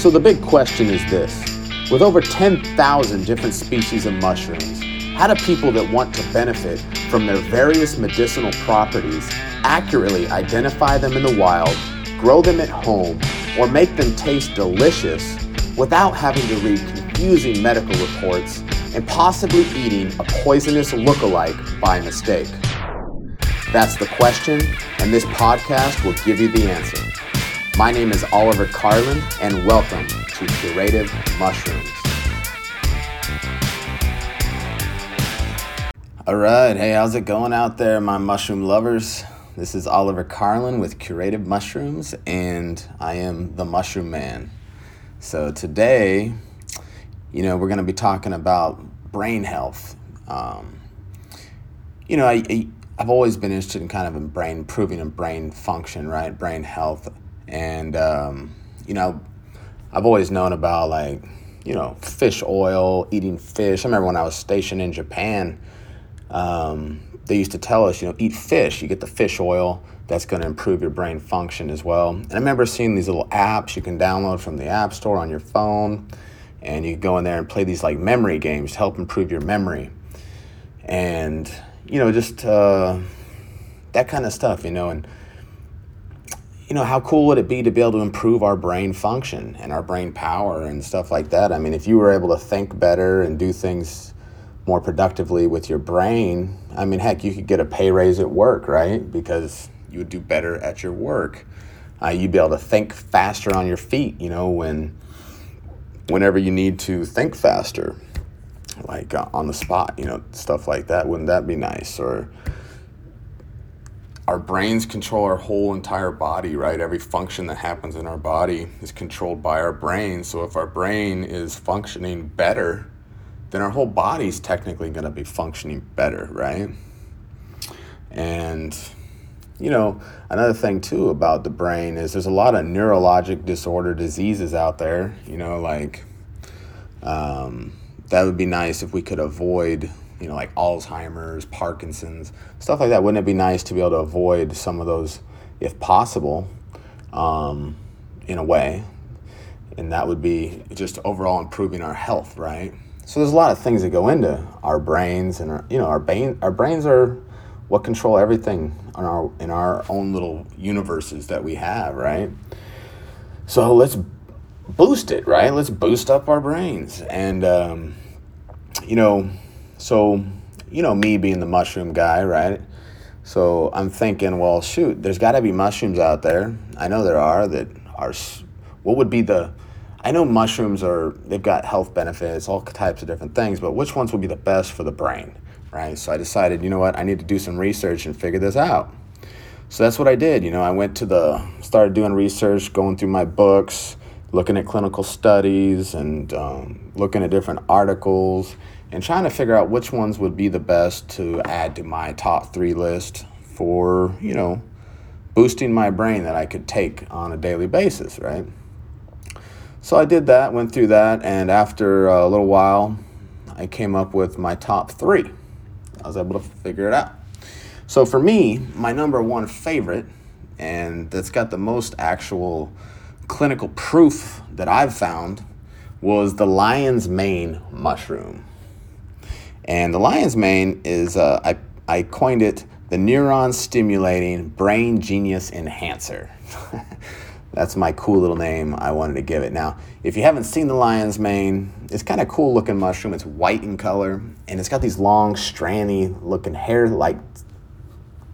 So the big question is this with over 10,000 different species of mushrooms, how do people that want to benefit from their various medicinal properties accurately identify them in the wild, grow them at home, or make them taste delicious without having to read confusing medical reports and possibly eating a poisonous look-alike by mistake? That's the question, and this podcast will give you the answer. My name is Oliver Carlin, and welcome to Curative Mushrooms. All right, hey, how's it going out there, my mushroom lovers? This is Oliver Carlin with Curative Mushrooms, and I am the Mushroom Man. So today, you know, we're going to be talking about brain health. Um, you know, I, I I've always been interested in kind of in brain improving in brain function, right? Brain health, and um, you know, I've always known about like you know fish oil, eating fish. I remember when I was stationed in Japan, um, they used to tell us, you know, eat fish. You get the fish oil. That's going to improve your brain function as well. And I remember seeing these little apps you can download from the App Store on your phone, and you go in there and play these like memory games to help improve your memory. And you know, just uh, that kind of stuff, you know, and you know, how cool would it be to be able to improve our brain function and our brain power and stuff like that? I mean, if you were able to think better and do things more productively with your brain, I mean, heck, you could get a pay raise at work, right? Because you would do better at your work. Uh, you'd be able to think faster on your feet, you know, when whenever you need to think faster like uh, on the spot, you know, stuff like that. Wouldn't that be nice? Or our brains control our whole entire body, right? Every function that happens in our body is controlled by our brain. So if our brain is functioning better, then our whole body's technically going to be functioning better, right? And you know, another thing too about the brain is there's a lot of neurologic disorder diseases out there, you know, like um, that would be nice if we could avoid, you know, like Alzheimer's, Parkinson's, stuff like that. Wouldn't it be nice to be able to avoid some of those if possible, um, in a way? And that would be just overall improving our health, right? So there's a lot of things that go into our brains, and our, you know, our brain, our brains are what control everything in our in our own little universes that we have, right? So let's boost it, right? Let's boost up our brains. And, um, you know, so, you know, me being the mushroom guy, right? So I'm thinking, well, shoot, there's got to be mushrooms out there. I know there are that are, what would be the, I know mushrooms are, they've got health benefits, all types of different things, but which ones would be the best for the brain, right? So I decided, you know what, I need to do some research and figure this out. So that's what I did. You know, I went to the, started doing research, going through my books, looking at clinical studies and um, looking at different articles and trying to figure out which ones would be the best to add to my top three list for, you know, boosting my brain that I could take on a daily basis, right? So I did that, went through that, and after a little while, I came up with my top three. I was able to figure it out. So for me, my number one favorite, and that's got the most actual clinical proof that I've found was the lion's mane mushroom. And the lion's mane is, uh, I, I coined it the neuron stimulating brain genius enhancer. That's my cool little name I wanted to give it. Now, if you haven't seen the lion's mane, it's kind of cool looking mushroom. It's white in color and it's got these long, strandy looking hair like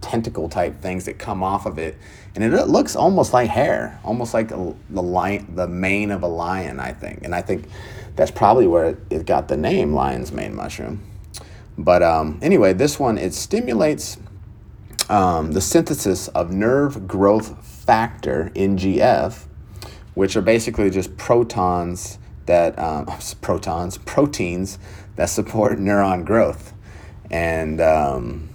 tentacle type things that come off of it, and it looks almost like hair, almost like a, the lion, the mane of a lion. I think, and I think that's probably where it, it got the name lion's mane mushroom. But um, anyway, this one it stimulates um, the synthesis of nerve growth factor (NGF), which are basically just protons that um, protons proteins that support neuron growth, and um,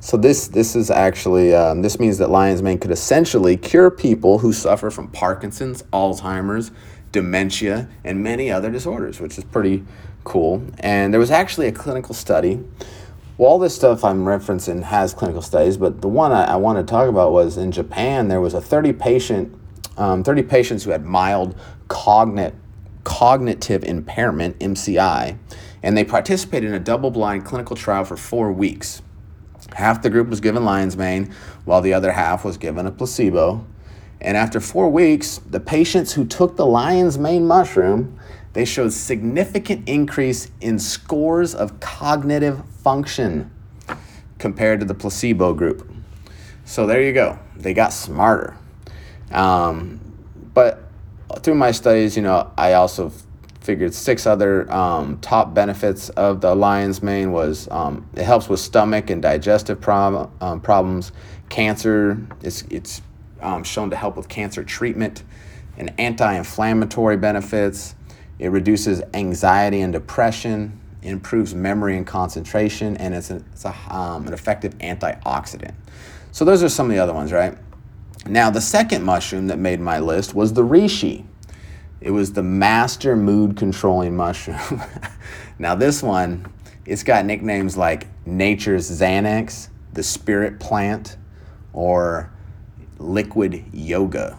so this this is actually um, this means that lion's mane could essentially cure people who suffer from Parkinson's, Alzheimer's, dementia, and many other disorders, which is pretty cool. And there was actually a clinical study. Well, all this stuff I'm referencing has clinical studies, but the one I, I want to talk about was in Japan. There was a 30 patient um, 30 patients who had mild cognit, cognitive impairment, MCI, and they participated in a double blind clinical trial for four weeks. Half the group was given lion's mane, while the other half was given a placebo. And after four weeks, the patients who took the lion's mane mushroom, they showed significant increase in scores of cognitive function compared to the placebo group. So there you go. They got smarter. Um, but through my studies, you know, I also figured six other um, top benefits of the lion's mane was um, it helps with stomach and digestive prob- um, problems, cancer. It's it's um, shown to help with cancer treatment, and anti-inflammatory benefits. It reduces anxiety and depression, improves memory and concentration, and it's, a, it's a, um, an effective antioxidant. So those are some of the other ones, right? Now, the second mushroom that made my list was the reishi. It was the master mood controlling mushroom. now, this one, it's got nicknames like Nature's Xanax, the Spirit Plant, or Liquid Yoga.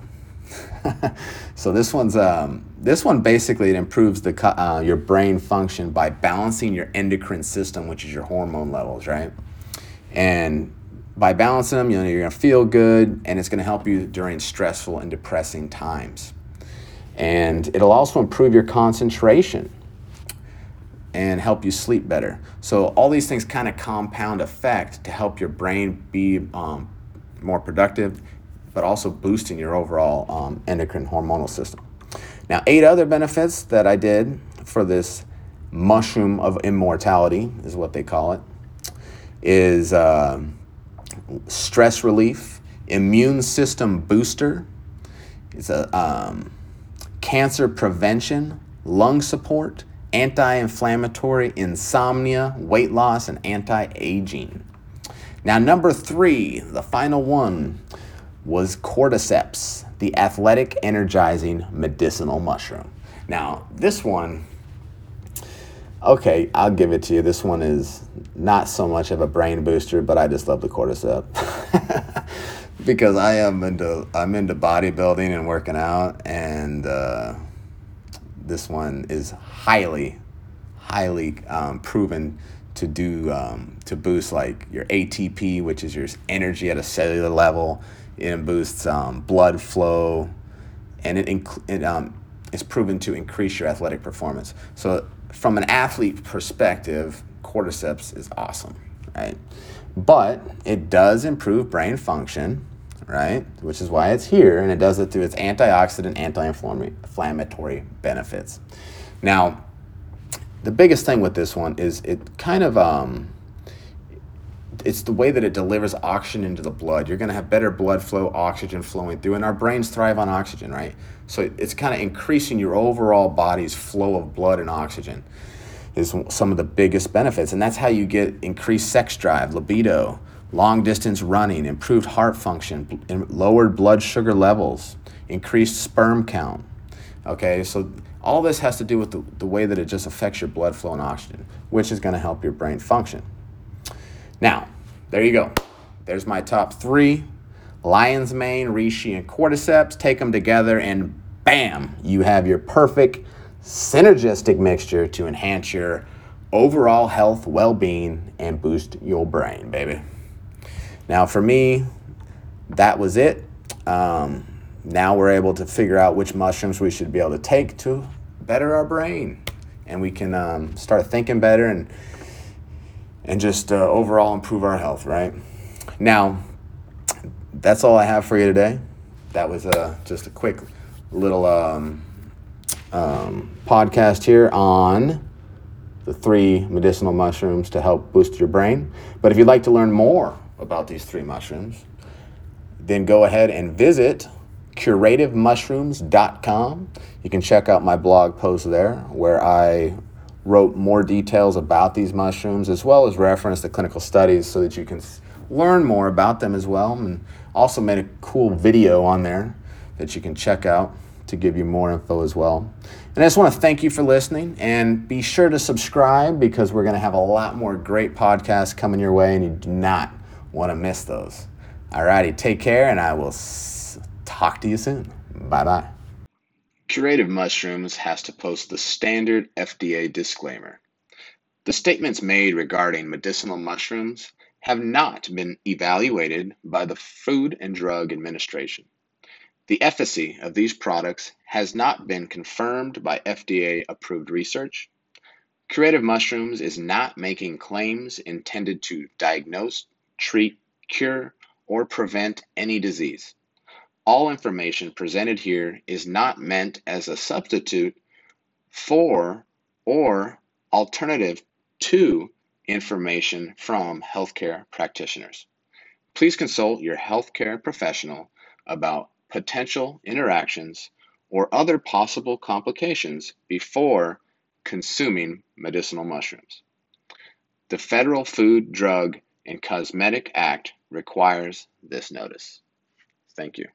so this one's um, this one basically it improves the uh, your brain function by balancing your endocrine system, which is your hormone levels, right? And by balancing them, you know, you're gonna feel good, and it's gonna help you during stressful and depressing times. And it'll also improve your concentration and help you sleep better. So all these things kind of compound effect to help your brain be um, more productive, but also boosting your overall um, endocrine hormonal system. Now, eight other benefits that I did for this mushroom of immortality is what they call it is uh, stress relief, immune system booster. It's a um, cancer prevention, lung support, anti inflammatory, insomnia, weight loss, and anti aging. Now, number three, the final one, was cordyceps, the athletic, energizing medicinal mushroom. Now, this one, okay, I'll give it to you. This one is not so much of a brain booster, but I just love the cordyceps. because I am into I'm into bodybuilding and working out, and uh, this one is highly, highly um, proven to do um, to boost like your ATP, which is your energy at a cellular level. It boosts um, blood flow, and it, inc- it um, is proven to increase your athletic performance. So, from an athlete perspective, cordyceps is awesome, right? But it does improve brain function, right? Which is why it's here, and it does it through its antioxidant, anti-inflammatory benefits. Now, the biggest thing with this one is it kind of um, it's the way that it delivers oxygen into the blood. You're going to have better blood flow, oxygen flowing through, and our brains thrive on oxygen, right? So it's kind of increasing your overall body's flow of blood and oxygen is some of the biggest benefits, and that's how you get increased sex drive, libido, long distance running, improved heart function, lowered blood sugar levels, increased sperm count. Okay, so all this has to do with the, the way that it just affects your blood flow and oxygen, which is going to help your brain function. Now, there you go. There's my top three lion's mane, reishi, and cordyceps. Take them together, and bam, you have your perfect synergistic mixture to enhance your overall health, well being, and boost your brain, baby. Now, for me, that was it. Um, now we're able to figure out which mushrooms we should be able to take to better our brain, and we can um, start thinking better and and just uh, overall improve our health, right? Now, that's all I have for you today. That was uh, just a quick little um, um, podcast here on the three medicinal mushrooms to help boost your brain. But if you'd like to learn more about these three mushrooms, then go ahead and visit curativemushrooms.com. You can check out my blog post there where I wrote more details about these mushrooms as well as reference the clinical studies so that you can learn more about them as well and also made a cool video on there that you can check out to give you more info as well. And I just want to thank you for listening and be sure to subscribe because we're going to have a lot more great podcasts coming your way and you do not want to miss those. Alrighty, take care and I will talk to you soon. Bye bye. Curative Mushrooms has to post the standard FDA disclaimer. The statements made regarding medicinal mushrooms have not been evaluated by the Food and Drug Administration. The efficacy of these products has not been confirmed by FDA approved research. Curative Mushrooms is not making claims intended to diagnose, treat, cure, or prevent any disease. All information presented here is not meant as a substitute for or alternative to information from healthcare practitioners. Please consult your healthcare professional about potential interactions or other possible complications before consuming medicinal mushrooms. The Federal Food, Drug, and Cosmetic Act requires this notice. Thank you.